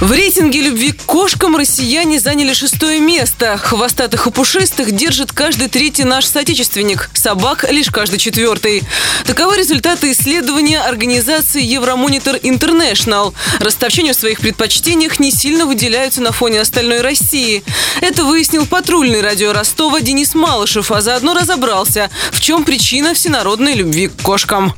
В рейтинге любви к кошкам россияне заняли шестое место. Хвостатых и пушистых держит каждый третий наш соотечественник. Собак лишь каждый четвертый. Таковы результаты исследования организации Евромонитор Интернешнл. Ростовчане в своих предпочтениях не сильно выделяются на фоне остальной России. Это выяснил патрульный радио Ростова Денис Малышев, а заодно разобрался, в чем причина всенародной любви к кошкам.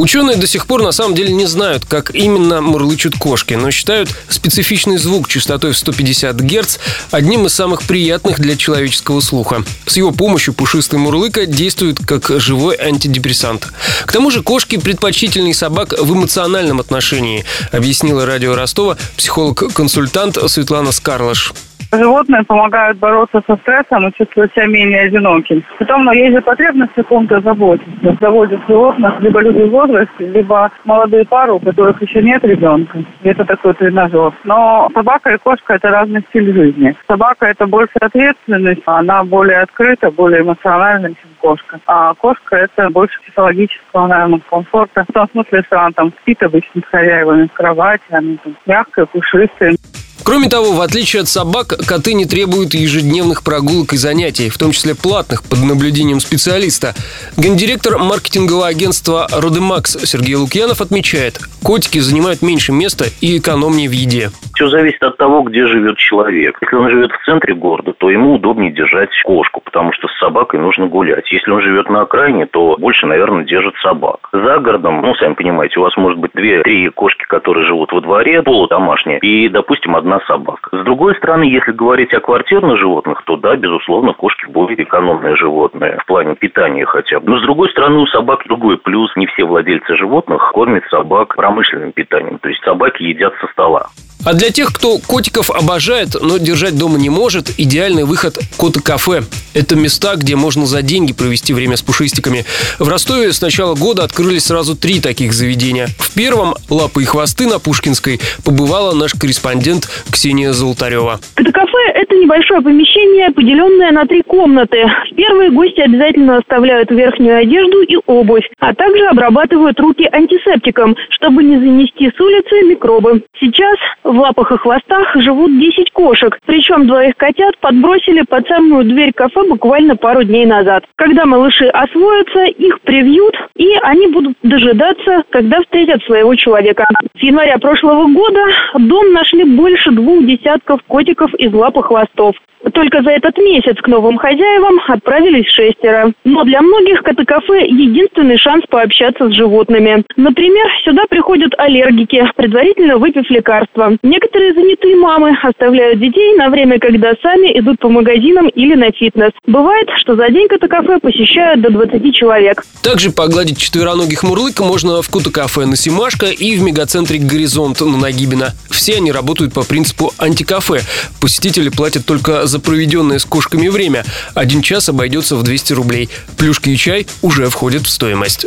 Ученые до сих пор на самом деле не знают, как именно мурлычут кошки, но считают специфичный звук частотой в 150 Гц одним из самых приятных для человеческого слуха. С его помощью пушистый мурлыка действует как живой антидепрессант. К тому же кошки предпочтительней собак в эмоциональном отношении, объяснила радио Ростова психолог-консультант Светлана Скарлаш. Животные помогают бороться со стрессом и чувствовать себя менее одиноким. Потом но есть же потребность в ком-то заботиться. Заводят животных либо люди в возрасте, либо молодые пары, у которых еще нет ребенка. Это такой тренажер. Но собака и кошка – это разный стиль жизни. Собака – это больше ответственность, она более открыта, более эмоциональна, чем кошка. А кошка – это больше психологического, наверное, комфорта. В том смысле, что она там спит обычно с хозяевами в кровати, она там мягкая, пушистая. Кроме того, в отличие от собак, коты не требуют ежедневных прогулок и занятий, в том числе платных, под наблюдением специалиста. Гендиректор маркетингового агентства «Родемакс» Сергей Лукьянов отмечает, котики занимают меньше места и экономнее в еде. Все зависит от того, где живет человек. Если он живет в центре города, то ему удобнее держать кошку, потому что с собакой нужно гулять. Если он живет на окраине, то больше, наверное, держит собак. За городом, ну, сами понимаете, у вас может быть две-три кошки, которые живут во дворе, полудомашние, и, допустим, одна собака. С другой стороны, если говорить о квартирных животных, то да, безусловно, кошки более экономные животные в плане питания хотя бы. Но с другой стороны, у собак другой плюс. Не все владельцы животных кормят собак промышленным питанием. То есть собаки едят со стола. А для тех, кто котиков обожает, но держать дома не может, идеальный выход – коты-кафе. Это места, где можно за деньги провести время с пушистиками. В Ростове с начала года открылись сразу три таких заведения. В первом – «Лапы и хвосты» на Пушкинской побывала наш корреспондент Ксения Золотарева. Коты-кафе – это небольшое помещение, поделенное на три комнаты. В первой гости обязательно оставляют верхнюю одежду и обувь, а также обрабатывают руки антисептиком, чтобы не занести с улицы микробы. Сейчас в лапах и хвостах живут 10 кошек, причем двоих котят подбросили под самую дверь кафе буквально пару дней назад. Когда малыши освоятся, их привьют, и они будут дожидаться, когда встретят своего человека. С января прошлого года дом нашли больше двух десятков котиков из лап и хвостов. Только за этот месяц к новым хозяевам отправились шестеро. Но для многих коты-кафе – единственный шанс пообщаться с животными. Например, сюда приходят аллергики, предварительно выпив лекарства. Некоторые занятые мамы оставляют детей на время, когда сами идут по магазинам или на фитнес. Бывает, что за день коты-кафе посещают до 20 человек. Также погладить четвероногих мурлыка можно в кота-кафе на Симашко и в мегацентре «Горизонт» на Нагибина. Все они работают по принципу антикафе. Посетители платят только за проведенное с кошками время. Один час обойдется в 200 рублей. Плюшки и чай уже входят в стоимость.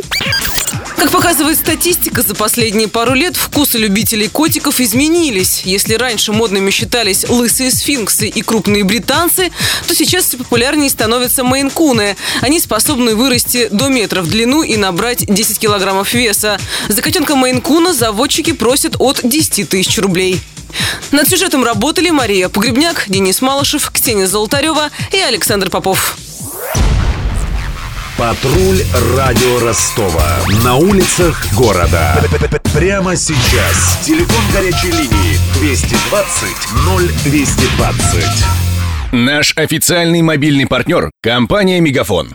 Как показывает статистика, за последние пару лет вкусы любителей котиков изменились. Если раньше модными считались лысые сфинксы и крупные британцы, то сейчас все популярнее становятся мейнкуны. Они способны вырасти до метра в длину и набрать 10 килограммов веса. За котенка мейнкуна заводчики просят от 10 тысяч рублей. Над сюжетом работали Мария Погребняк, Денис Малышев, Ксения Золотарева и Александр Попов. Патруль радио Ростова. На улицах города. Прямо сейчас. Телефон горячей линии 220 0220. Наш официальный мобильный партнер – компания «Мегафон».